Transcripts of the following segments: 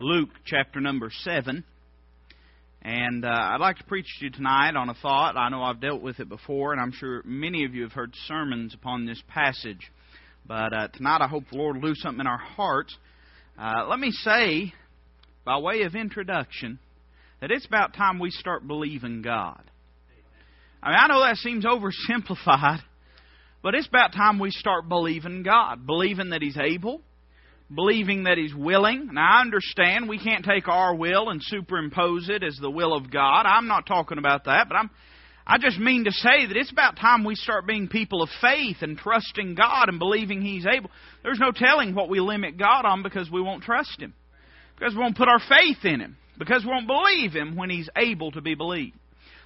Luke chapter number 7. And uh, I'd like to preach to you tonight on a thought. I know I've dealt with it before, and I'm sure many of you have heard sermons upon this passage. But uh, tonight I hope the Lord will do something in our hearts. Uh, let me say, by way of introduction, that it's about time we start believing God. I mean, I know that seems oversimplified, but it's about time we start believing God, believing that He's able, believing that He's willing. Now, I understand we can't take our will and superimpose it as the will of God. I'm not talking about that, but I'm. I just mean to say that it's about time we start being people of faith and trusting God and believing He's able. There's no telling what we limit God on because we won't trust Him, because we won't put our faith in Him, because we won't believe Him when He's able to be believed.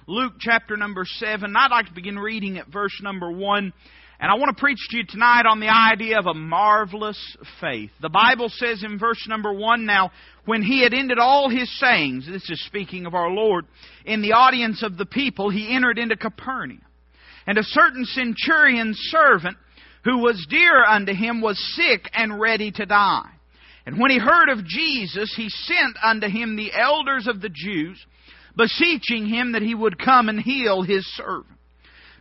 Luke chapter number 7. I'd like to begin reading at verse number 1 and I want to preach to you tonight on the idea of a marvelous faith. The Bible says in verse number one, now, when he had ended all his sayings, this is speaking of our Lord, in the audience of the people, he entered into Capernaum. And a certain centurion's servant, who was dear unto him, was sick and ready to die. And when he heard of Jesus, he sent unto him the elders of the Jews, beseeching him that he would come and heal his servant.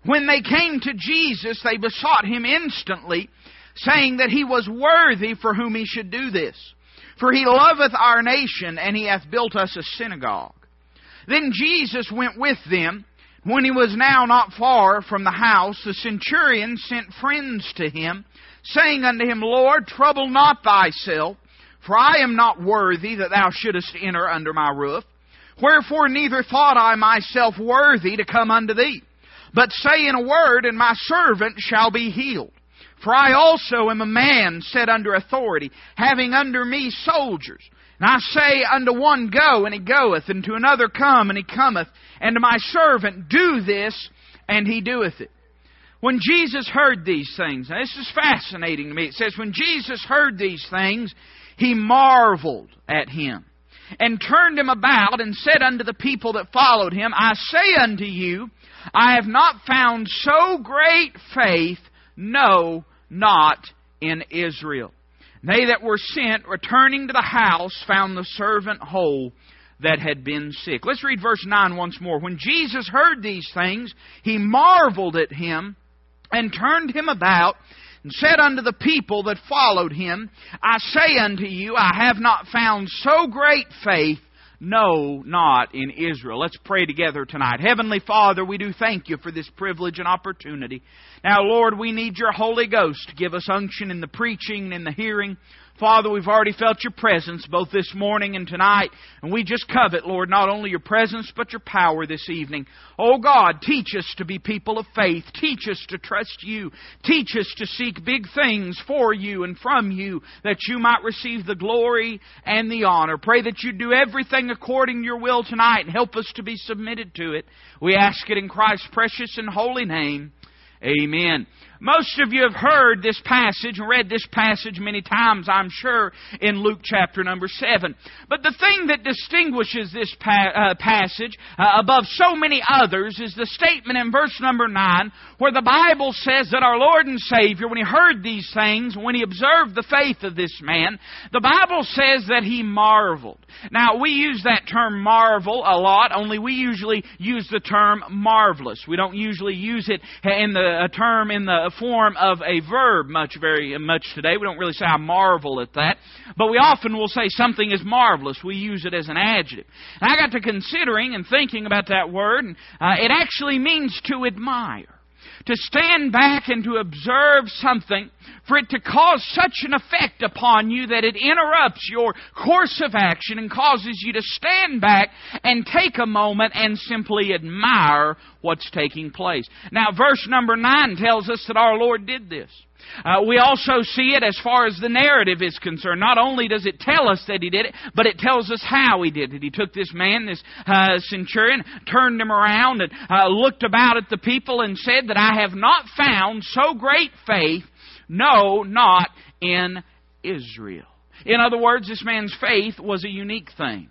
When they came to Jesus, they besought him instantly, saying that he was worthy for whom he should do this. For he loveth our nation, and he hath built us a synagogue. Then Jesus went with them. When he was now not far from the house, the centurion sent friends to him, saying unto him, Lord, trouble not thyself, for I am not worthy that thou shouldest enter under my roof. Wherefore neither thought I myself worthy to come unto thee. But say in a word, and my servant shall be healed. For I also am a man set under authority, having under me soldiers. And I say unto one, Go, and he goeth, and to another, Come, and he cometh, and to my servant, Do this, and he doeth it. When Jesus heard these things, now this is fascinating to me. It says, When Jesus heard these things, he marveled at him, and turned him about, and said unto the people that followed him, I say unto you, I have not found so great faith, no, not in Israel. They that were sent, returning to the house, found the servant whole that had been sick. Let's read verse 9 once more. When Jesus heard these things, he marveled at him and turned him about and said unto the people that followed him, I say unto you, I have not found so great faith, no, not in Israel. Let's pray together tonight. Heavenly Father, we do thank you for this privilege and opportunity. Now, Lord, we need your Holy Ghost to give us unction in the preaching and in the hearing. Father, we've already felt your presence both this morning and tonight, and we just covet, Lord, not only your presence, but your power this evening. Oh God, teach us to be people of faith. Teach us to trust you. Teach us to seek big things for you and from you, that you might receive the glory and the honor. Pray that you do everything according to your will tonight and help us to be submitted to it. We ask it in Christ's precious and holy name. Amen. Most of you have heard this passage and read this passage many times, I'm sure, in Luke chapter number 7. But the thing that distinguishes this pa- uh, passage uh, above so many others is the statement in verse number 9 where the Bible says that our Lord and Savior, when He heard these things, when He observed the faith of this man, the Bible says that He marveled. Now, we use that term marvel a lot, only we usually use the term marvelous. We don't usually use it in the term in the form of a verb much very much today. We don't really say I marvel at that, but we often will say something is marvelous. We use it as an adjective. And I got to considering and thinking about that word, and uh, it actually means to admire to stand back and to observe something, for it to cause such an effect upon you that it interrupts your course of action and causes you to stand back and take a moment and simply admire what's taking place. Now, verse number 9 tells us that our Lord did this. Uh, we also see it as far as the narrative is concerned. Not only does it tell us that he did it, but it tells us how he did it. He took this man, this uh, centurion, turned him around, and uh, looked about at the people and said that I have not found so great faith, no, not in Israel. In other words, this man's faith was a unique thing.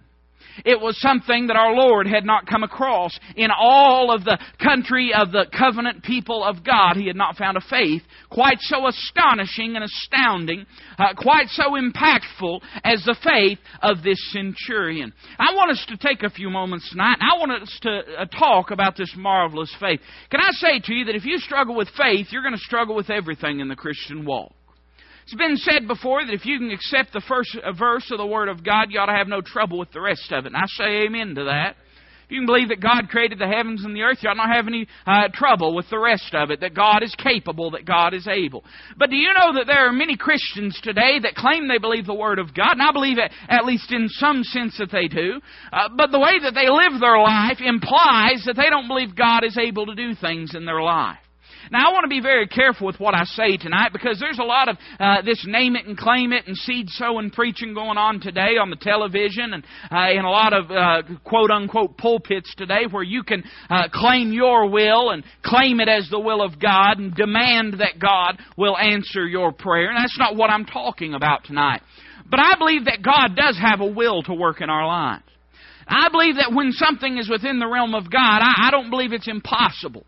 It was something that our Lord had not come across. In all of the country of the covenant people of God, He had not found a faith quite so astonishing and astounding, uh, quite so impactful as the faith of this centurion. I want us to take a few moments tonight, I want us to uh, talk about this marvelous faith. Can I say to you that if you struggle with faith, you're going to struggle with everything in the Christian walk? It's been said before that if you can accept the first verse of the Word of God, you ought to have no trouble with the rest of it. And I say amen to that. If you can believe that God created the heavens and the earth, you ought not have any uh, trouble with the rest of it, that God is capable, that God is able. But do you know that there are many Christians today that claim they believe the Word of God? And I believe it, at least in some sense that they do. Uh, but the way that they live their life implies that they don't believe God is able to do things in their life. Now, I want to be very careful with what I say tonight because there's a lot of uh, this name it and claim it and seed sowing preaching going on today on the television and uh, in a lot of uh, quote unquote pulpits today where you can uh, claim your will and claim it as the will of God and demand that God will answer your prayer. And that's not what I'm talking about tonight. But I believe that God does have a will to work in our lives. I believe that when something is within the realm of God, I, I don't believe it's impossible.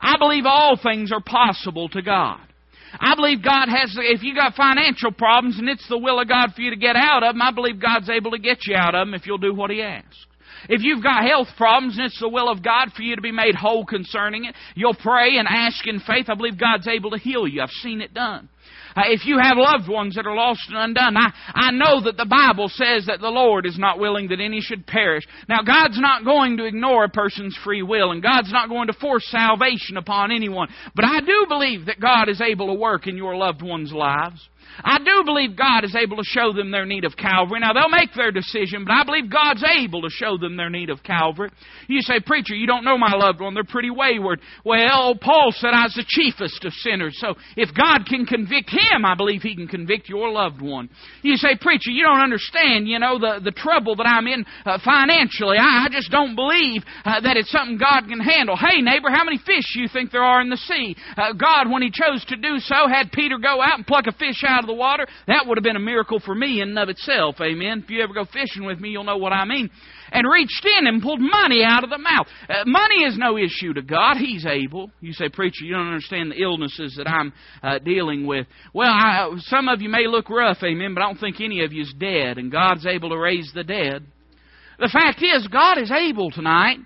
I believe all things are possible to God. I believe God has, if you got financial problems and it's the will of God for you to get out of them, I believe God's able to get you out of them if you'll do what He asks. If you've got health problems and it's the will of God for you to be made whole concerning it, you'll pray and ask in faith. I believe God's able to heal you. I've seen it done. Uh, if you have loved ones that are lost and undone, I, I know that the Bible says that the Lord is not willing that any should perish. Now, God's not going to ignore a person's free will, and God's not going to force salvation upon anyone. But I do believe that God is able to work in your loved ones' lives. I do believe God is able to show them their need of Calvary. Now, they'll make their decision, but I believe God's able to show them their need of Calvary. You say, Preacher, you don't know my loved one. They're pretty wayward. Well, Paul said I was the chiefest of sinners. So if God can convict him, I believe he can convict your loved one. You say, Preacher, you don't understand, you know, the, the trouble that I'm in uh, financially. I, I, just don't believe uh, that it's something God can handle. Hey, neighbor, how many fish do you think there are in the sea? Uh, God, when he chose to do so, had Peter go out and pluck a fish out of the water, that would have been a miracle for me in and of itself. Amen. If you ever go fishing with me, you'll know what I mean. And reached in and pulled money out of the mouth. Uh, money is no issue to God. He's able. You say, preacher, you don't understand the illnesses that I'm uh, dealing with. Well, I, some of you may look rough, amen, but I don't think any of you is dead, and God's able to raise the dead. The fact is, God is able tonight.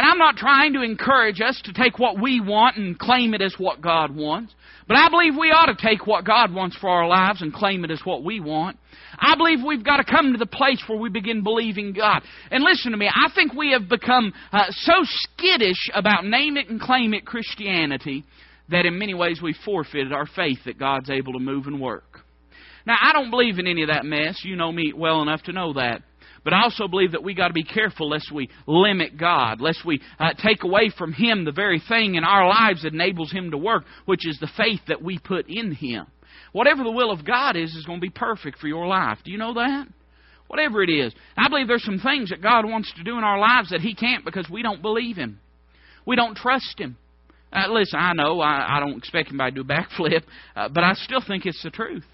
And I'm not trying to encourage us to take what we want and claim it as what God wants. But I believe we ought to take what God wants for our lives and claim it as what we want. I believe we've got to come to the place where we begin believing God. And listen to me, I think we have become uh, so skittish about name it and claim it Christianity that in many ways we forfeited our faith that God's able to move and work. Now, I don't believe in any of that mess. You know me well enough to know that. But I also believe that we got to be careful lest we limit God, lest we uh, take away from Him the very thing in our lives that enables Him to work, which is the faith that we put in Him. Whatever the will of God is, is going to be perfect for your life. Do you know that? Whatever it is. I believe there's some things that God wants to do in our lives that He can't because we don't believe Him. We don't trust Him. Uh, listen, I know I, I don't expect anybody to do a backflip, uh, but I still think it's the truth.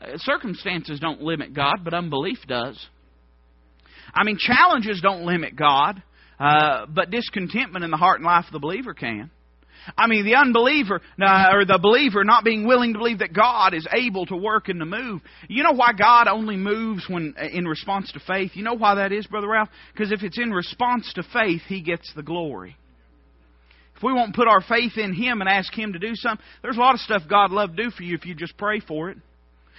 Uh, circumstances don't limit God, but unbelief does. I mean, challenges don't limit God, uh, but discontentment in the heart and life of the believer can. I mean, the unbeliever, or the believer not being willing to believe that God is able to work and to move. You know why God only moves when in response to faith? You know why that is, Brother Ralph? Because if it's in response to faith, He gets the glory. If we won't put our faith in Him and ask Him to do something, there's a lot of stuff God love to do for you if you just pray for it.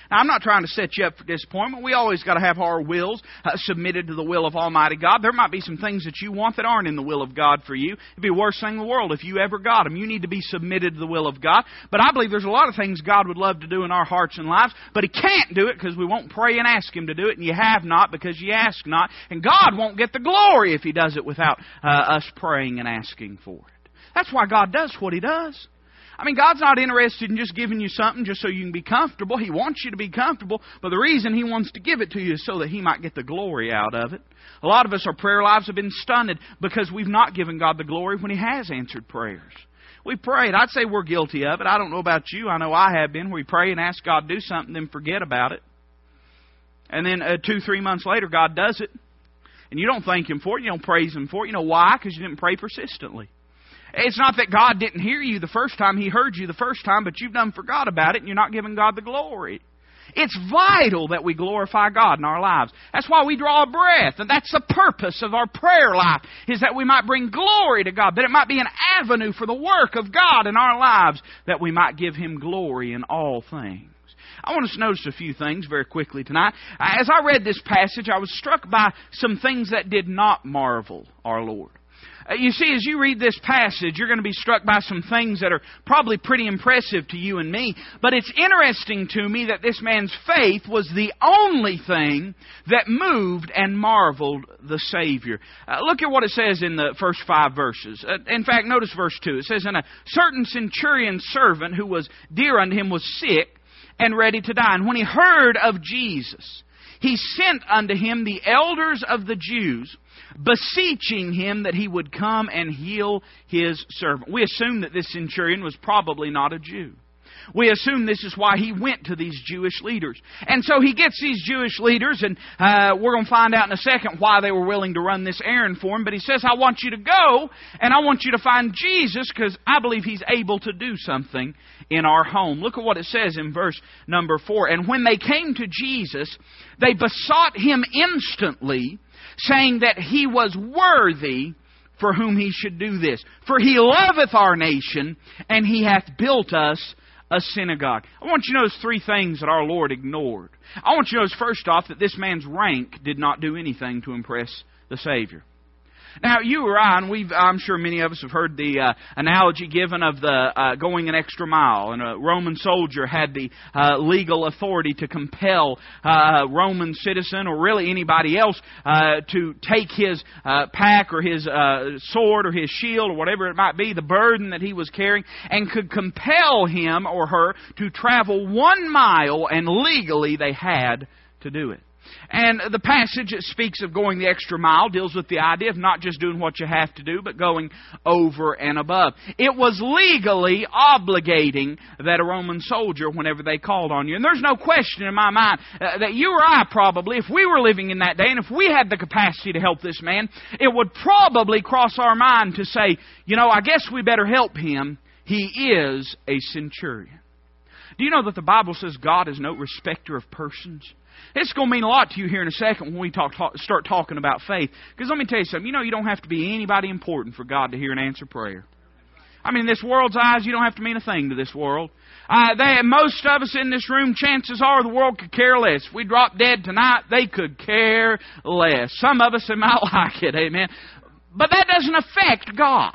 Now, I'm not trying to set you up for disappointment. We always got to have our wills uh, submitted to the will of Almighty God. There might be some things that you want that aren't in the will of God for you. It'd be the worst thing in the world if you ever got them. You need to be submitted to the will of God. But I believe there's a lot of things God would love to do in our hearts and lives, but He can't do it because we won't pray and ask Him to do it, and you have not because you ask not. And God won't get the glory if He does it without uh, us praying and asking for it. That's why God does what He does. I mean, God's not interested in just giving you something just so you can be comfortable. He wants you to be comfortable, but the reason He wants to give it to you is so that He might get the glory out of it. A lot of us, our prayer lives have been stunted because we've not given God the glory when He has answered prayers. We prayed. I'd say we're guilty of it. I don't know about you. I know I have been. We pray and ask God to do something, then forget about it. And then uh, two, three months later, God does it. And you don't thank Him for it. You don't praise Him for it. You know why? Because you didn't pray persistently. It's not that God didn't hear you the first time. He heard you the first time, but you've done forgot about it and you're not giving God the glory. It's vital that we glorify God in our lives. That's why we draw a breath, and that's the purpose of our prayer life, is that we might bring glory to God, that it might be an avenue for the work of God in our lives, that we might give Him glory in all things. I want us to notice a few things very quickly tonight. As I read this passage, I was struck by some things that did not marvel our Lord. Uh, you see, as you read this passage, you're going to be struck by some things that are probably pretty impressive to you and me. But it's interesting to me that this man's faith was the only thing that moved and marveled the Savior. Uh, look at what it says in the first five verses. Uh, in fact, notice verse 2. It says, And a certain centurion's servant who was dear unto him was sick and ready to die. And when he heard of Jesus, he sent unto him the elders of the Jews beseeching him that he would come and heal his servant. We assume that this centurion was probably not a Jew. We assume this is why he went to these Jewish leaders. And so he gets these Jewish leaders, and uh, we're going to find out in a second why they were willing to run this errand for him. But he says, I want you to go, and I want you to find Jesus because I believe he's able to do something in our home. Look at what it says in verse number 4. And when they came to Jesus, they besought him instantly saying that he was worthy for whom he should do this. For he loveth our nation, and he hath built us a synagogue. I want you to notice three things that our Lord ignored. I want you to notice, first off, that this man's rank did not do anything to impress the Savior. Now, you or I, and we've, I'm sure many of us have heard the uh, analogy given of the uh, going an extra mile. And a Roman soldier had the uh, legal authority to compel uh, a Roman citizen or really anybody else uh, to take his uh, pack or his sword or his shield or whatever it might be, the burden that he was carrying, and could compel him or her to travel one mile, and legally they had to do it. And the passage that speaks of going the extra mile deals with the idea of not just doing what you have to do, but going over and above. It was legally obligating that a Roman soldier, whenever they called on you, and there's no question in my mind uh, that you or I probably, if we were living in that day, and if we had the capacity to help this man, it would probably cross our mind to say, you know, I guess we better help him. He is a centurion. Do you know that the Bible says God is no respecter of persons? It's going to mean a lot to you here in a second when we talk, talk, start talking about faith. Because let me tell you something. You know, you don't have to be anybody important for God to hear and answer prayer. I mean, in this world's eyes, you don't have to mean a thing to this world. Uh, they, most of us in this room, chances are the world could care less. If we drop dead tonight, they could care less. Some of us, they might like it, amen. But that doesn't affect God.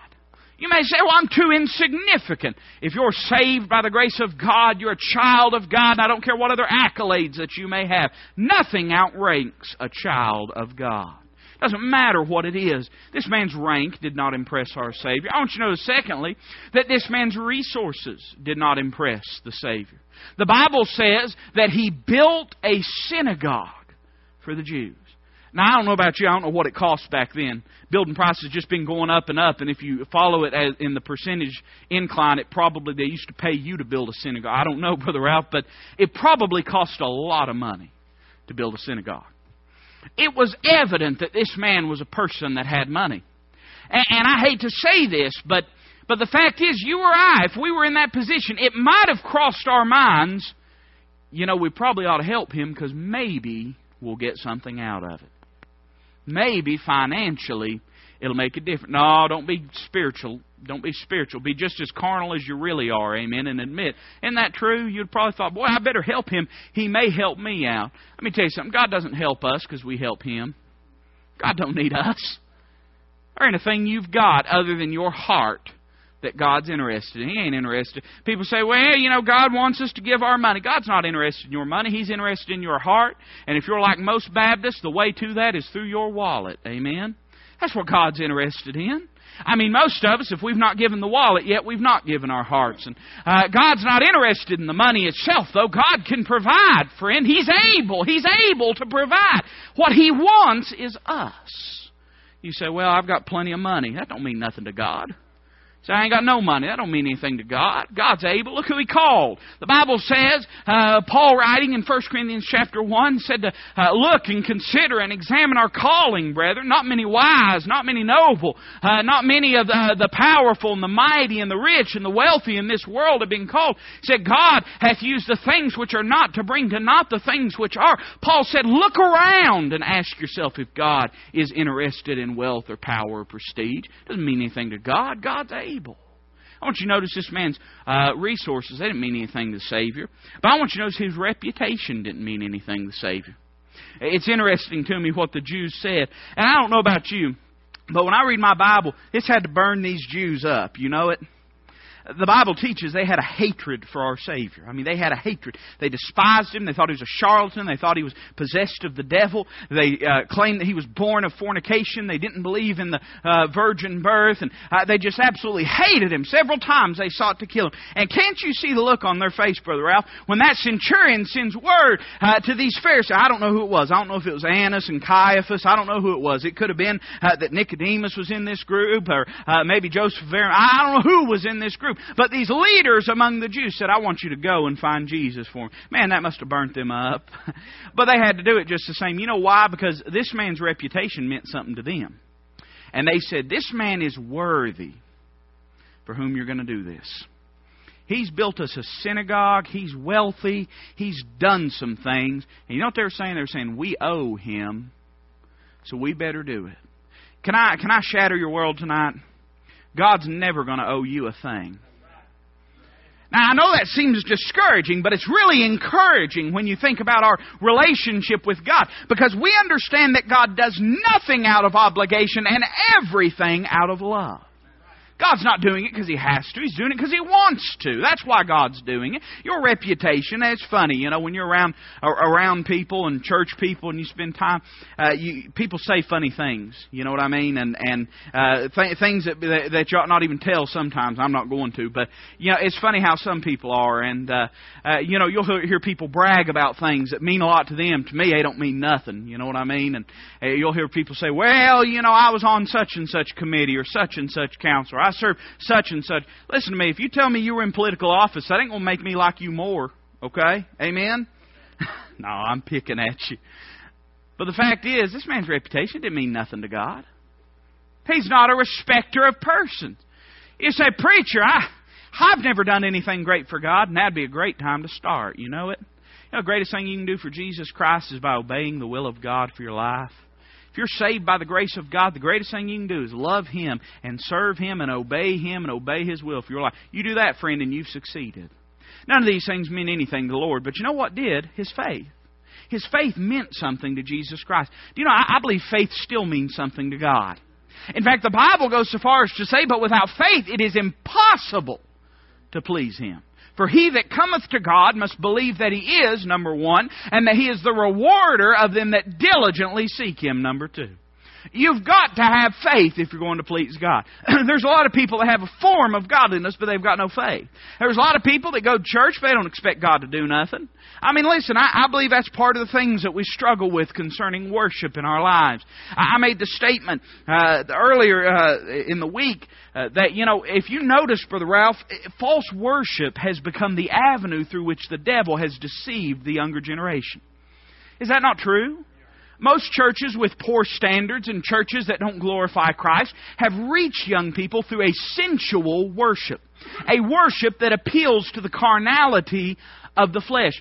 You may say, well, I'm too insignificant. If you're saved by the grace of God, you're a child of God, I don't care what other accolades that you may have. Nothing outranks a child of God. Doesn't matter what it is. This man's rank did not impress our Savior. I want you to know, secondly, that this man's resources did not impress the Savior. The Bible says that he built a synagogue for the Jews. Now, I don't know about you. I don't know what it cost back then. Building prices just been going up and up, and if you follow it as in the percentage incline, it probably they used to pay you to build a synagogue. I don't know, Brother Ralph, but it probably cost a lot of money to build a synagogue. It was evident that this man was a person that had money. And, and I hate to say this, but but the fact is, you or I, if we were in that position, it might have crossed our minds. You know, we probably ought to help him because maybe we'll get something out of it maybe financially it'll make a difference. No, don't be spiritual. Don't be spiritual. Be just as carnal as you really are, amen, and admit. Isn't that true? You'd probably thought, boy, I better help him. He may help me out. Let me tell you something. God doesn't help us because we help him. God don't need us. Or anything you've got other than your heart that God's interested in. He ain't interested. People say, well, you know, God wants us to give our money. God's not interested in your money. He's interested in your heart. And if you're like most Baptists, the way to that is through your wallet. Amen? That's what God's interested in. I mean, most of us, if we've not given the wallet yet, we've not given our hearts. And uh, God's not interested in the money itself, though. God can provide, friend. He's able. He's able to provide. What He wants is us. You say, "Well, I've got plenty of money." That don't mean nothing to God. So I ain't got no money. That don't mean anything to God. God's able. Look who He called. The Bible says, uh, Paul writing in 1 Corinthians chapter 1 said to uh, look and consider and examine our calling, brethren. Not many wise, not many noble, uh, not many of the, the powerful and the mighty and the rich and the wealthy in this world have been called. He said, God hath used the things which are not to bring to naught the things which are. Paul said, look around and ask yourself if God is interested in wealth or power or prestige. Doesn't mean anything to God. God's able. I want you to notice this man's uh, resources. They didn't mean anything to the Savior. But I want you to notice his reputation didn't mean anything to the Savior. It's interesting to me what the Jews said. And I don't know about you, but when I read my Bible, this had to burn these Jews up. You know it? The Bible teaches they had a hatred for our Savior. I mean, they had a hatred. They despised him. They thought he was a charlatan. They thought he was possessed of the devil. They uh, claimed that he was born of fornication. They didn't believe in the uh, virgin birth. And uh, they just absolutely hated him. Several times they sought to kill him. And can't you see the look on their face, Brother Ralph, when that centurion sends word uh, to these Pharisees? I don't know who it was. I don't know if it was Annas and Caiaphas. I don't know who it was. It could have been uh, that Nicodemus was in this group, or uh, maybe Joseph of. I don't know who was in this group. But these leaders among the Jews said, I want you to go and find Jesus for me. Man, that must have burnt them up. but they had to do it just the same. You know why? Because this man's reputation meant something to them. And they said, This man is worthy for whom you're going to do this. He's built us a synagogue. He's wealthy. He's done some things. And you know what they were saying? They were saying, We owe him, so we better do it. Can I, can I shatter your world tonight? God's never going to owe you a thing. Now, I know that seems discouraging, but it's really encouraging when you think about our relationship with God because we understand that God does nothing out of obligation and everything out of love. God's not doing it because He has to. He's doing it because He wants to. That's why God's doing it. Your reputation, it's funny, you know, when you're around around people and church people and you spend time, uh, you, people say funny things. You know what I mean? And and uh, th- things that that you ought not even tell. Sometimes I'm not going to, but you know, it's funny how some people are, and uh, uh, you know, you'll hear people brag about things that mean a lot to them. To me, they don't mean nothing. You know what I mean? And uh, you'll hear people say, "Well, you know, I was on such and such committee or such and such council." I serve such and such. Listen to me. If you tell me you were in political office, that ain't going to make me like you more. Okay? Amen? no, I'm picking at you. But the fact is, this man's reputation didn't mean nothing to God. He's not a respecter of persons. You say, Preacher, I, I've never done anything great for God, and that'd be a great time to start. You know it? You know, the greatest thing you can do for Jesus Christ is by obeying the will of God for your life. If you're saved by the grace of God, the greatest thing you can do is love Him and serve Him and obey Him and obey His will for your life. You do that, friend, and you've succeeded. None of these things mean anything to the Lord, but you know what did? His faith. His faith meant something to Jesus Christ. Do you know, I, I believe faith still means something to God. In fact, the Bible goes so far as to say, but without faith it is impossible to please Him. For he that cometh to God must believe that he is, number one, and that he is the rewarder of them that diligently seek him, number two. You've got to have faith if you're going to please God. There's a lot of people that have a form of godliness, but they've got no faith. There's a lot of people that go to church, but they don't expect God to do nothing. I mean, listen, I, I believe that's part of the things that we struggle with concerning worship in our lives. I, I made the statement uh, earlier uh, in the week uh, that, you know, if you notice, Brother Ralph, false worship has become the avenue through which the devil has deceived the younger generation. Is that not true? Most churches with poor standards and churches that don't glorify Christ have reached young people through a sensual worship. A worship that appeals to the carnality of the flesh.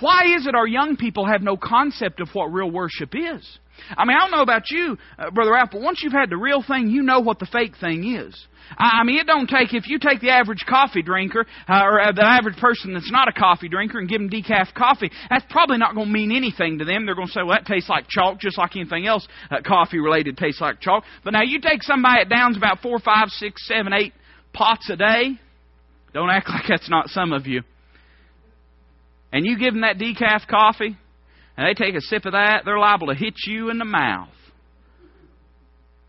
Why is it our young people have no concept of what real worship is? I mean, I don't know about you, uh, Brother Ralph, but once you've had the real thing, you know what the fake thing is. I mean, it don't take, if you take the average coffee drinker, uh, or uh, the average person that's not a coffee drinker and give them decaf coffee, that's probably not going to mean anything to them. They're going to say, well, that tastes like chalk, just like anything else uh, coffee related tastes like chalk. But now you take somebody that downs about four, five, six, seven, eight pots a day, don't act like that's not some of you. And you give them that decaf coffee, and they take a sip of that, they're liable to hit you in the mouth.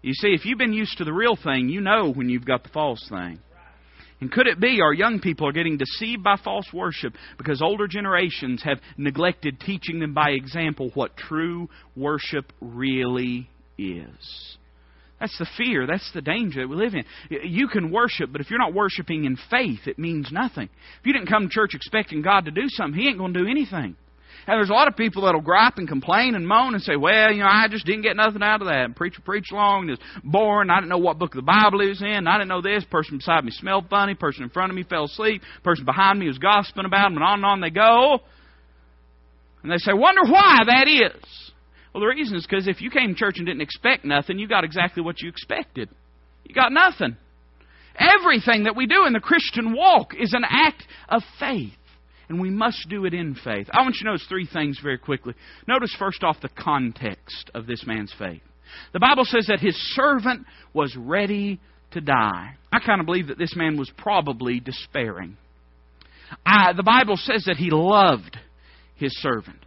You see, if you've been used to the real thing, you know when you've got the false thing. And could it be our young people are getting deceived by false worship because older generations have neglected teaching them by example what true worship really is? That's the fear. That's the danger that we live in. You can worship, but if you're not worshiping in faith, it means nothing. If you didn't come to church expecting God to do something, He ain't going to do anything. And there's a lot of people that'll gripe and complain and moan and say, well, you know, I just didn't get nothing out of that. And preacher preached long and it's boring. I didn't know what book of the Bible he was in. I didn't know this. Person beside me smelled funny. Person in front of me fell asleep. Person behind me was gossiping about him. And on and on they go. And they say, wonder why that is. Well, the reason is because if you came to church and didn't expect nothing, you got exactly what you expected. You got nothing. Everything that we do in the Christian walk is an act of faith. And we must do it in faith. I want you to notice three things very quickly. Notice first off the context of this man's faith. The Bible says that his servant was ready to die. I kind of believe that this man was probably despairing. I, the Bible says that he loved his servant.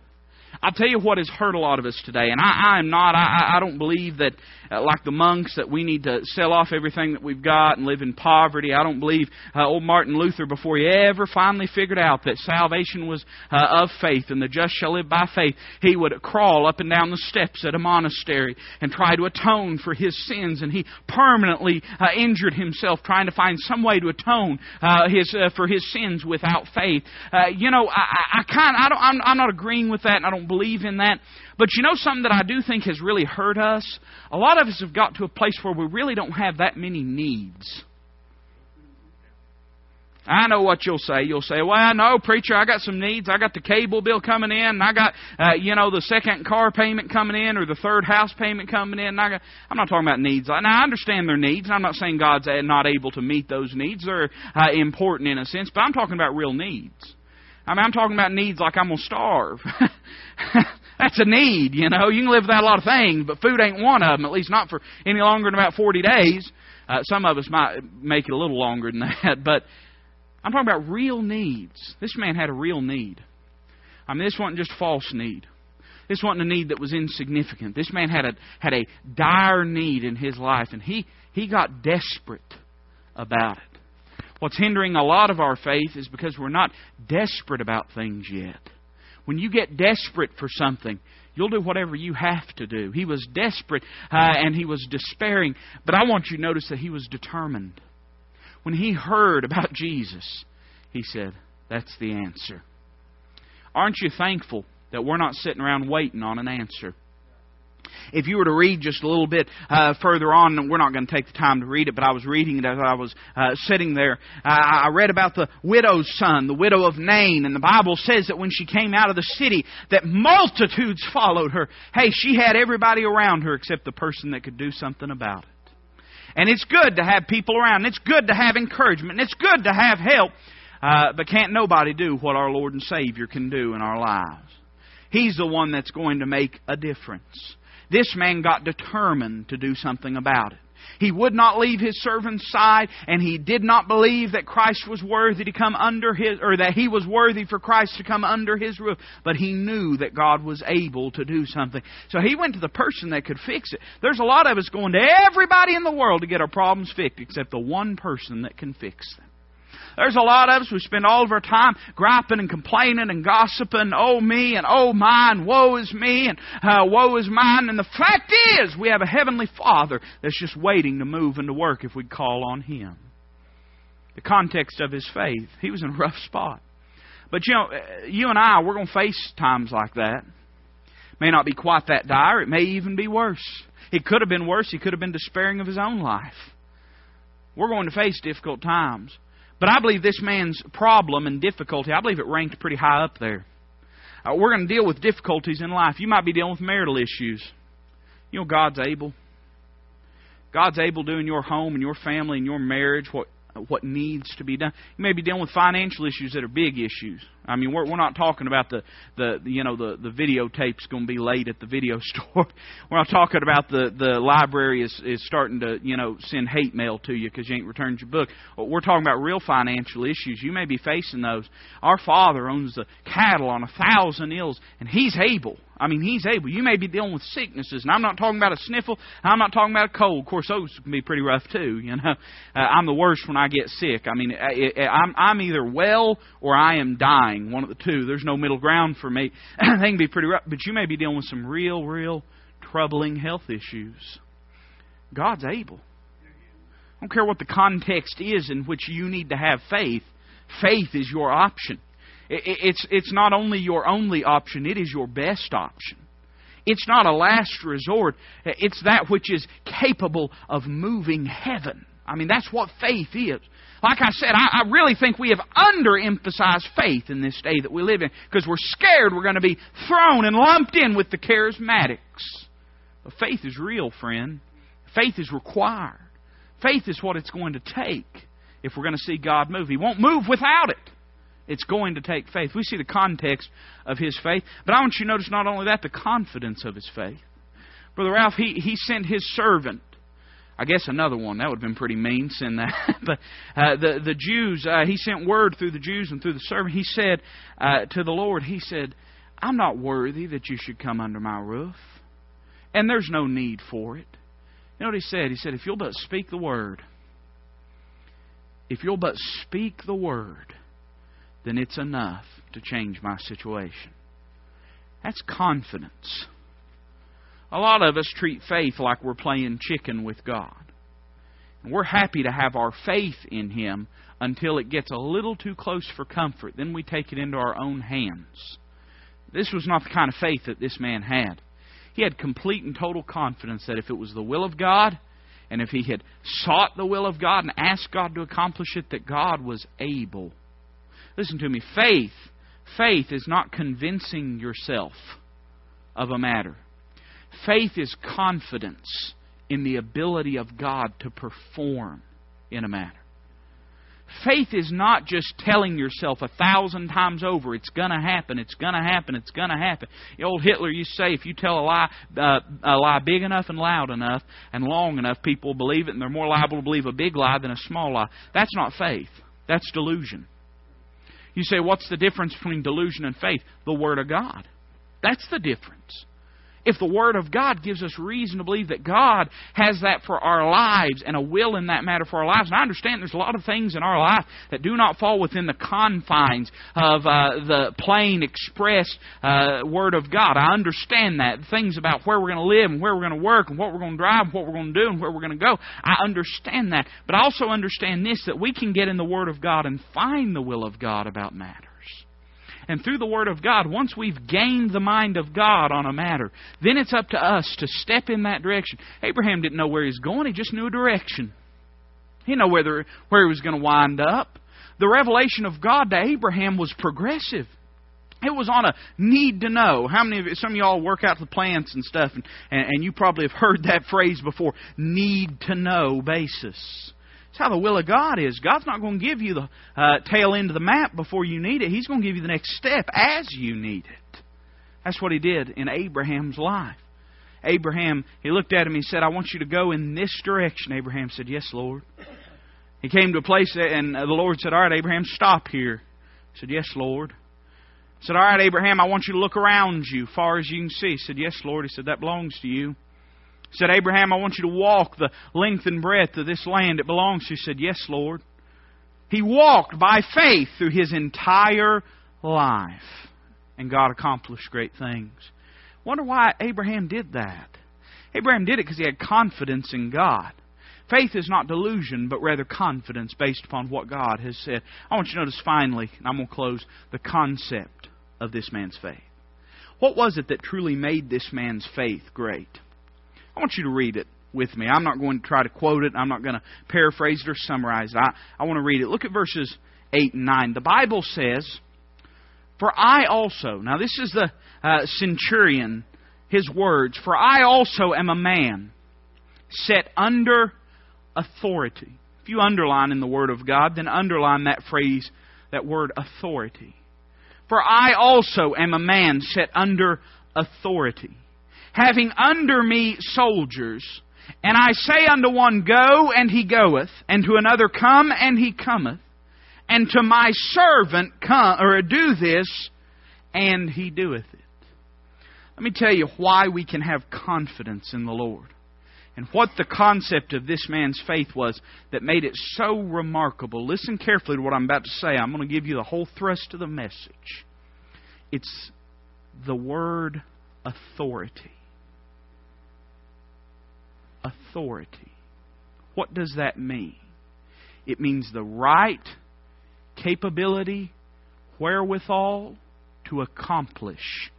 I'll tell you what has hurt a lot of us today, and I, I am not, I, I don't believe that uh, like the monks, that we need to sell off everything that we've got and live in poverty. I don't believe uh, old Martin Luther, before he ever finally figured out that salvation was uh, of faith and the just shall live by faith, he would crawl up and down the steps at a monastery and try to atone for his sins, and he permanently uh, injured himself trying to find some way to atone uh, his uh, for his sins without faith. Uh, you know, I, I, I kind, I don't, I'm, I'm not agreeing with that, and I don't believe in that. But you know something that I do think has really hurt us? A lot of us have got to a place where we really don't have that many needs. I know what you'll say. You'll say, "Well, I know, preacher. I got some needs. I got the cable bill coming in, and I got, uh, you know, the second car payment coming in, or the third house payment coming in." And I got, I'm not talking about needs. Now, I understand their needs. and I'm not saying God's not able to meet those needs. They're uh, important in a sense, but I'm talking about real needs. I mean, I'm talking about needs like I'm gonna starve. That's a need, you know. You can live without a lot of things, but food ain't one of them, at least not for any longer than about 40 days. Uh, some of us might make it a little longer than that, but I'm talking about real needs. This man had a real need. I mean, this wasn't just false need. This wasn't a need that was insignificant. This man had a had a dire need in his life, and he he got desperate about it. What's hindering a lot of our faith is because we're not desperate about things yet. When you get desperate for something, you'll do whatever you have to do. He was desperate uh, and he was despairing, but I want you to notice that he was determined. When he heard about Jesus, he said, That's the answer. Aren't you thankful that we're not sitting around waiting on an answer? If you were to read just a little bit uh, further on, we're not going to take the time to read it, but I was reading it as I was uh, sitting there. Uh, I read about the widow's son, the widow of Nain, and the Bible says that when she came out of the city, that multitudes followed her. Hey, she had everybody around her except the person that could do something about it. And it's good to have people around. It's good to have encouragement. It's good to have help. Uh, but can't nobody do what our Lord and Savior can do in our lives. He's the one that's going to make a difference. This man got determined to do something about it. He would not leave his servant's side, and he did not believe that Christ was worthy to come under his, or that he was worthy for Christ to come under his roof. But he knew that God was able to do something. So he went to the person that could fix it. There's a lot of us going to everybody in the world to get our problems fixed, except the one person that can fix them. There's a lot of us, we spend all of our time griping and complaining and gossiping, oh me and oh mine, woe is me and uh, woe is mine. And the fact is, we have a Heavenly Father that's just waiting to move and to work if we call on Him. The context of his faith, he was in a rough spot. But you know, you and I, we're going to face times like that. May not be quite that dire. It may even be worse. It could have been worse. He could have been despairing of his own life. We're going to face difficult times. But I believe this man's problem and difficulty, I believe it ranked pretty high up there. Uh, we're going to deal with difficulties in life. You might be dealing with marital issues. You know, God's able. God's able to do in your home and your family and your marriage what what needs to be done. You may be dealing with financial issues that are big issues. I mean, we're, we're not talking about the, the, you know the the videotape's going to be late at the video store. we're not talking about the the library is is starting to you know send hate mail to you because you ain't returned your book. We're talking about real financial issues. You may be facing those. Our Father owns the cattle on a thousand hills, and He's able. I mean, He's able. You may be dealing with sicknesses, and I'm not talking about a sniffle. I'm not talking about a cold. Of course, those can be pretty rough too. You know, uh, I'm the worst when I get sick. I mean, I'm I'm either well or I am dying. One of the two. There's no middle ground for me. they can be pretty rough, but you may be dealing with some real, real troubling health issues. God's able. I don't care what the context is in which you need to have faith. Faith is your option. It's, it's not only your only option, it is your best option. It's not a last resort, it's that which is capable of moving heaven. I mean, that's what faith is. Like I said, I, I really think we have underemphasized faith in this day that we live in because we're scared we're going to be thrown and lumped in with the charismatics. But faith is real, friend. Faith is required. Faith is what it's going to take if we're going to see God move. He won't move without it. It's going to take faith. We see the context of his faith. But I want you to notice not only that, the confidence of his faith. Brother Ralph, he, he sent his servant. I guess another one. That would have been pretty mean, send that. but uh, the, the Jews, uh, he sent word through the Jews and through the servant. He said uh, to the Lord, he said, I'm not worthy that you should come under my roof. And there's no need for it. You know what he said? He said, if you'll but speak the word, if you'll but speak the word, then it's enough to change my situation. That's confidence. A lot of us treat faith like we're playing chicken with God. And we're happy to have our faith in Him until it gets a little too close for comfort. Then we take it into our own hands. This was not the kind of faith that this man had. He had complete and total confidence that if it was the will of God, and if he had sought the will of God and asked God to accomplish it, that God was able Listen to me. Faith, faith is not convincing yourself of a matter. Faith is confidence in the ability of God to perform in a matter. Faith is not just telling yourself a thousand times over, it's going to happen, it's going to happen, it's going to happen. The old Hitler used to say, if you tell a lie, uh, a lie big enough and loud enough and long enough, people believe it, and they're more liable to believe a big lie than a small lie. That's not faith. That's delusion. You say, what's the difference between delusion and faith? The Word of God. That's the difference if the Word of God gives us reason to believe that God has that for our lives and a will in that matter for our lives. And I understand there's a lot of things in our life that do not fall within the confines of uh, the plain expressed uh, Word of God. I understand that. Things about where we're going to live and where we're going to work and what we're going to drive and what we're going to do and where we're going to go. I understand that. But I also understand this that we can get in the Word of God and find the will of God about matters and through the Word of God, once we've gained the mind of God on a matter, then it's up to us to step in that direction. Abraham didn't know where he was going, he just knew a direction. He didn't know whether, where he was going to wind up. The revelation of God to Abraham was progressive. It was on a need to know. How many of you, some of y'all work out the plants and stuff, and, and, and you probably have heard that phrase before need to know basis. That's how the will of God is. God's not going to give you the uh, tail end of the map before you need it. He's going to give you the next step as you need it. That's what He did in Abraham's life. Abraham, he looked at him, he said, I want you to go in this direction. Abraham said, Yes, Lord. He came to a place, and the Lord said, All right, Abraham, stop here. He said, Yes, Lord. He said, All right, Abraham, I want you to look around you far as you can see. He said, Yes, Lord. He said, That belongs to you said, Abraham, I want you to walk the length and breadth of this land. It belongs to. He said, Yes, Lord. He walked by faith through his entire life. And God accomplished great things. Wonder why Abraham did that. Abraham did it because he had confidence in God. Faith is not delusion, but rather confidence based upon what God has said. I want you to notice finally, and I'm going to close, the concept of this man's faith. What was it that truly made this man's faith great? I want you to read it with me. I'm not going to try to quote it. I'm not going to paraphrase it or summarize it. I, I want to read it. Look at verses 8 and 9. The Bible says, For I also, now this is the uh, centurion, his words, For I also am a man set under authority. If you underline in the Word of God, then underline that phrase, that word authority. For I also am a man set under authority having under me soldiers. And I say unto one, Go, and he goeth, and to another, Come, and he cometh, and to my servant, Come, or do this, and he doeth it. Let me tell you why we can have confidence in the Lord. And what the concept of this man's faith was that made it so remarkable. Listen carefully to what I'm about to say. I'm going to give you the whole thrust of the message. It's the word authority authority. What does that mean? It means the right capability, wherewithal to accomplish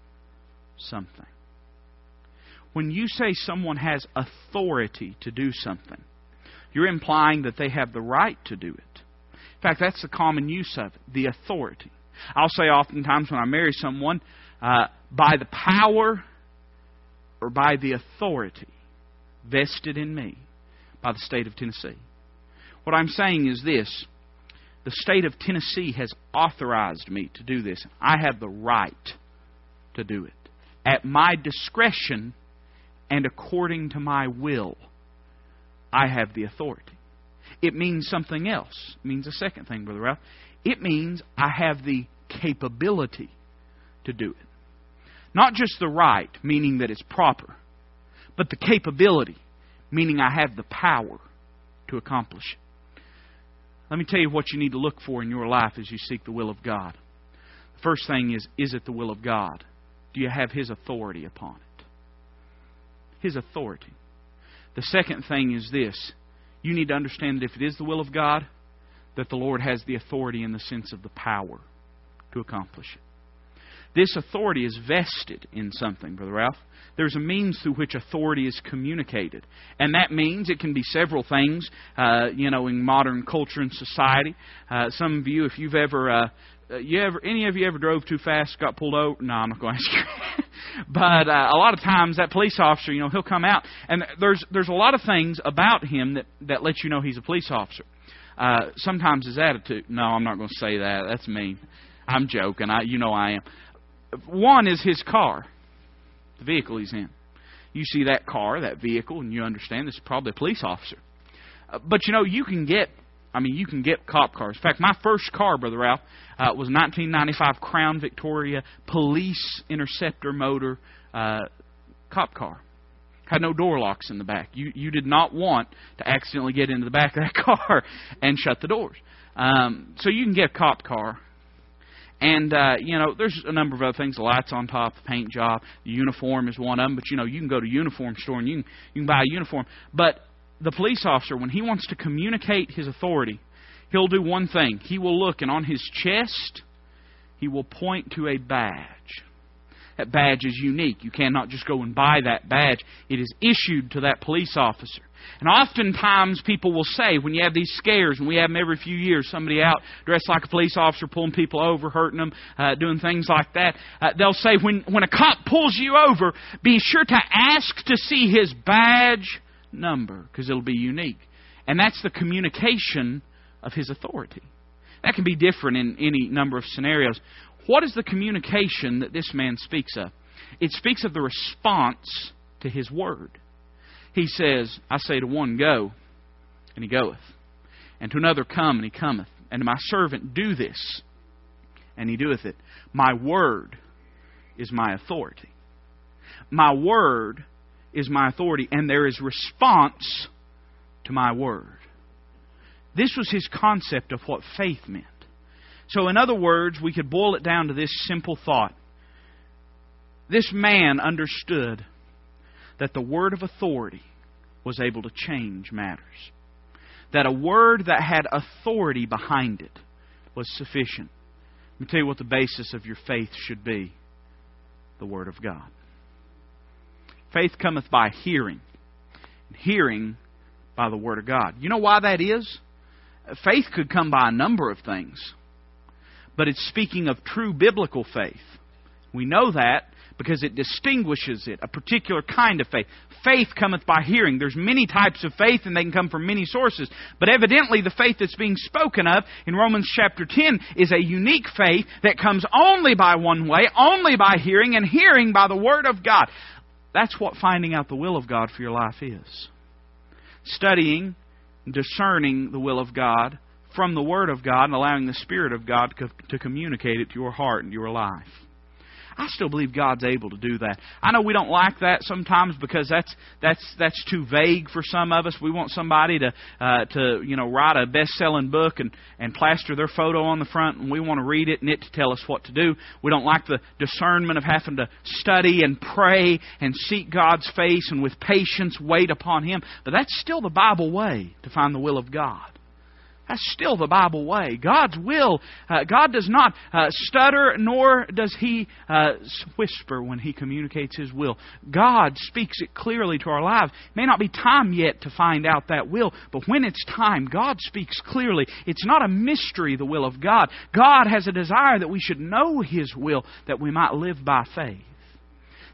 something. When you say someone has authority to do something, you're implying that they have the right to do it. In fact, that's the common use of it, the authority. I'll say oftentimes when I marry someone, uh, by the power or by the authority vested in me by the state of Tennessee. What I'm saying is this the state of Tennessee has authorized me to do this. I have the right to do it. At my discretion and according to my will, I have the authority. It means something else. It means a second thing, Brother Ralph. It means I have the capability to do it. Not just the right, meaning that it's proper, but the capability, meaning I have the power to accomplish it. Let me tell you what you need to look for in your life as you seek the will of God. The first thing is is it the will of God? Do you have His authority upon it? His authority. The second thing is this you need to understand that if it is the will of God, that the Lord has the authority in the sense of the power to accomplish it. This authority is vested in something, Brother Ralph. There's a means through which authority is communicated. And that means it can be several things, uh, you know, in modern culture and society. Uh, some of you, if you've ever, uh, uh you ever, any of you ever drove too fast, got pulled over? No, I'm not going to ask you. but uh, a lot of times that police officer, you know, he'll come out, and there's there's a lot of things about him that that let you know he's a police officer. Uh, sometimes his attitude. No, I'm not going to say that. That's mean. I'm joking. I, you know I am. One is his car, the vehicle he's in. You see that car, that vehicle, and you understand this is probably a police officer. Uh, but you know, you can get, I mean, you can get cop cars. In fact, my first car, Brother Ralph, uh, was 1995 Crown Victoria Police Interceptor motor uh, cop car. Had no door locks in the back. You you did not want to accidentally get into the back of that car and shut the doors. Um, so you can get a cop car and uh, you know, there's a number of other things: the lights on top, the paint job, the uniform is one of them. But you know, you can go to a uniform store and you can you can buy a uniform. But the police officer, when he wants to communicate his authority, he'll do one thing: he will look, and on his chest, he will point to a badge. That badge is unique. You cannot just go and buy that badge. It is issued to that police officer. And oftentimes people will say, when you have these scares, and we have them every few years, somebody out dressed like a police officer, pulling people over, hurting them, uh, doing things like that, uh, they'll say, when, when a cop pulls you over, be sure to ask to see his badge number, because it'll be unique. And that's the communication of his authority. That can be different in any number of scenarios. What is the communication that this man speaks of? It speaks of the response to his word. He says, I say to one, Go, and he goeth. And to another, Come, and he cometh. And to my servant, Do this, and he doeth it. My word is my authority. My word is my authority, and there is response to my word. This was his concept of what faith meant. So, in other words, we could boil it down to this simple thought. This man understood that the word of authority was able to change matters. That a word that had authority behind it was sufficient. Let me tell you what the basis of your faith should be the Word of God. Faith cometh by hearing, and hearing by the Word of God. You know why that is? Faith could come by a number of things, but it's speaking of true biblical faith. We know that because it distinguishes it, a particular kind of faith. Faith cometh by hearing. There's many types of faith and they can come from many sources. But evidently the faith that's being spoken of in Romans chapter 10 is a unique faith that comes only by one way, only by hearing, and hearing by the Word of God. That's what finding out the will of God for your life is. Studying, discerning the will of God from the Word of God and allowing the Spirit of God to communicate it to your heart and your life. I still believe God's able to do that. I know we don't like that sometimes because that's that's that's too vague for some of us. We want somebody to uh, to you know write a best-selling book and and plaster their photo on the front, and we want to read it and it to tell us what to do. We don't like the discernment of having to study and pray and seek God's face and with patience wait upon Him. But that's still the Bible way to find the will of God. That's still the Bible way. God's will, uh, God does not uh, stutter nor does He uh, whisper when He communicates His will. God speaks it clearly to our lives. It may not be time yet to find out that will, but when it's time, God speaks clearly. It's not a mystery, the will of God. God has a desire that we should know His will, that we might live by faith.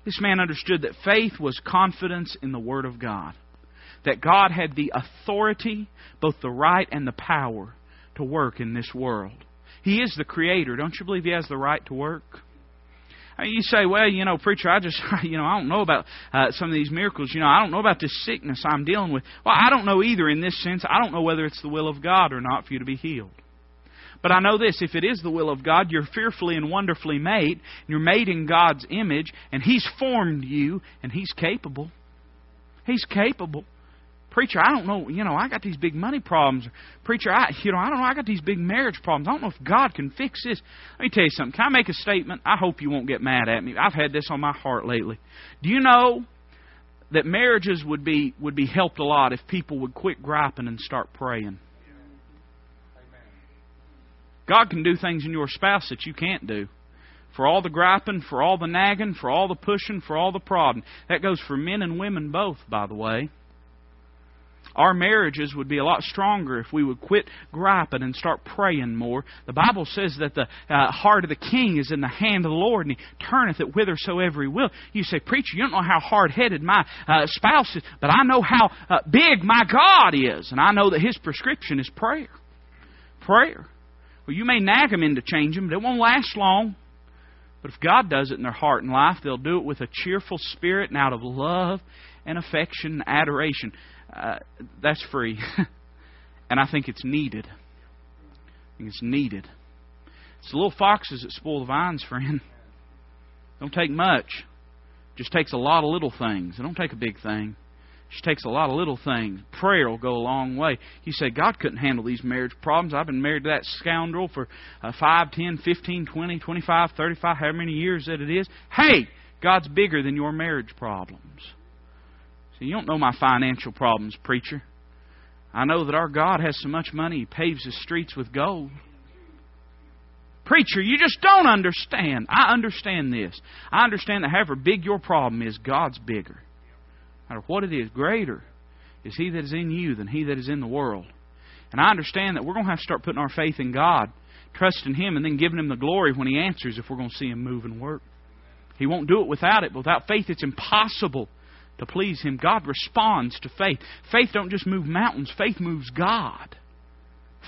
This man understood that faith was confidence in the Word of God that God had the authority, both the right and the power, to work in this world. He is the Creator. Don't you believe He has the right to work? You say, well, you know, preacher, I just, you know, I don't know about uh, some of these miracles. You know, I don't know about this sickness I'm dealing with. Well, I don't know either in this sense. I don't know whether it's the will of God or not for you to be healed. But I know this if it is the will of God, you're fearfully and wonderfully made, you're made in God's image, and He's formed you, and He's capable. He's capable. Preacher, I don't know, you know, I got these big money problems. Preacher, I, you know, I don't know, I got these big marriage problems. I don't know if God can fix this. Let me tell you something. Can I make a statement? I hope you won't get mad at me. I've had this on my heart lately. Do you know that marriages would be would be helped a lot if people would quit griping and start praying? God can do things in your spouse that you can't do. For all the griping, for all the nagging, for all the pushing, for all the prodding. That goes for men and women both, by the way. Our marriages would be a lot stronger if we would quit griping and start praying more. The Bible says that the uh, heart of the king is in the hand of the Lord, and he turneth it whithersoever he will. You say, Preacher, you don't know how hard headed my uh, spouse is, but I know how uh, big my God is, and I know that his prescription is prayer. Prayer. Well, you may nag them into changing, but it won't last long. But if God does it in their heart and life, they'll do it with a cheerful spirit and out of love and affection and adoration. Uh, that's free. and I think it's needed. I think it's needed. It's the little foxes that spoil the vines, friend. Don't take much. Just takes a lot of little things. It don't take a big thing. Just takes a lot of little things. Prayer will go a long way. You say, God couldn't handle these marriage problems. I've been married to that scoundrel for uh, 5, 10, 15, 20, 25, 35, however many years that it is. Hey, God's bigger than your marriage problems. You don't know my financial problems, preacher. I know that our God has so much money, He paves His streets with gold. Preacher, you just don't understand. I understand this. I understand that however big your problem is, God's bigger. No matter what it is, greater is He that is in you than He that is in the world. And I understand that we're going to have to start putting our faith in God, trusting Him, and then giving Him the glory when He answers if we're going to see Him move and work. He won't do it without it. But without faith, it's impossible to please Him. God responds to faith. Faith don't just move mountains, faith moves God.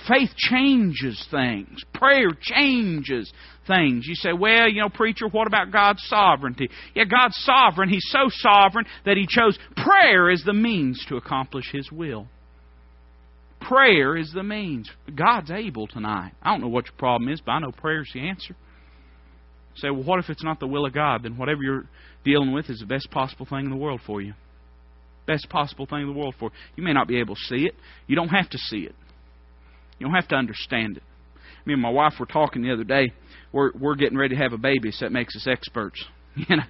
Faith changes things. Prayer changes things. You say, well, you know, preacher, what about God's sovereignty? Yeah, God's sovereign. He's so sovereign that He chose prayer as the means to accomplish His will. Prayer is the means. God's able tonight. I don't know what your problem is, but I know prayer's the answer. Say, well, what if it's not the will of God? Then whatever you're dealing with is the best possible thing in the world for you. Best possible thing in the world for you. You may not be able to see it. You don't have to see it. You don't have to understand it. Me and my wife were talking the other day. We're we're getting ready to have a baby, so that makes us experts. You know,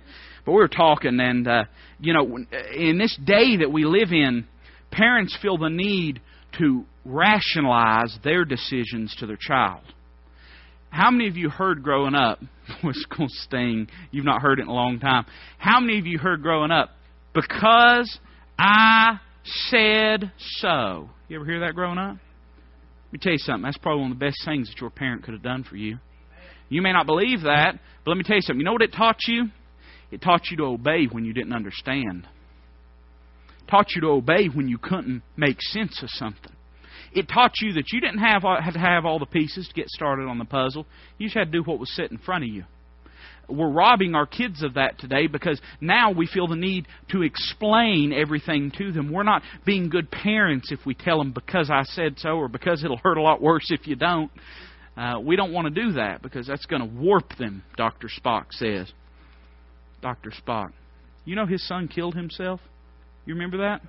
but we were talking, and uh, you know, in this day that we live in, parents feel the need to rationalize their decisions to their child. How many of you heard growing up? was going to sting. You've not heard it in a long time. How many of you heard growing up? Because I said so. You ever hear that growing up? Let me tell you something. That's probably one of the best things that your parent could have done for you. You may not believe that, but let me tell you something. You know what it taught you? It taught you to obey when you didn't understand. It taught you to obey when you couldn't make sense of something. It taught you that you didn't have, have to have all the pieces to get started on the puzzle. You just had to do what was set in front of you. We're robbing our kids of that today because now we feel the need to explain everything to them. We're not being good parents if we tell them because I said so or because it'll hurt a lot worse if you don't. Uh, we don't want to do that because that's going to warp them, Dr. Spock says. Dr. Spock. You know his son killed himself? You remember that?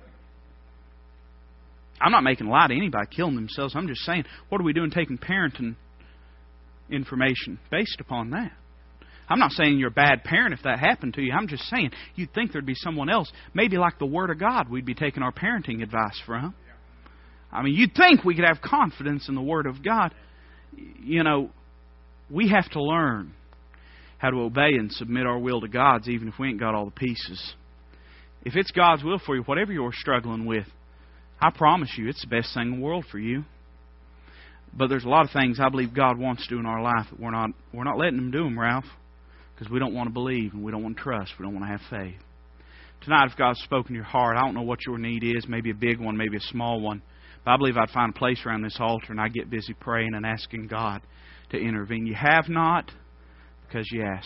I'm not making light of anybody killing themselves. I'm just saying, what are we doing taking parenting information based upon that? I'm not saying you're a bad parent if that happened to you. I'm just saying you'd think there'd be someone else, maybe like the Word of God, we'd be taking our parenting advice from. I mean, you'd think we could have confidence in the Word of God. You know, we have to learn how to obey and submit our will to God's, even if we ain't got all the pieces. If it's God's will for you, whatever you're struggling with, I promise you, it's the best thing in the world for you. But there's a lot of things I believe God wants to do in our life that we're not we're not letting Him do them, Ralph, because we don't want to believe and we don't want to trust. We don't want to have faith. Tonight, if God's spoken to your heart, I don't know what your need is. Maybe a big one, maybe a small one. But I believe I'd find a place around this altar and I'd get busy praying and asking God to intervene. You have not because you ask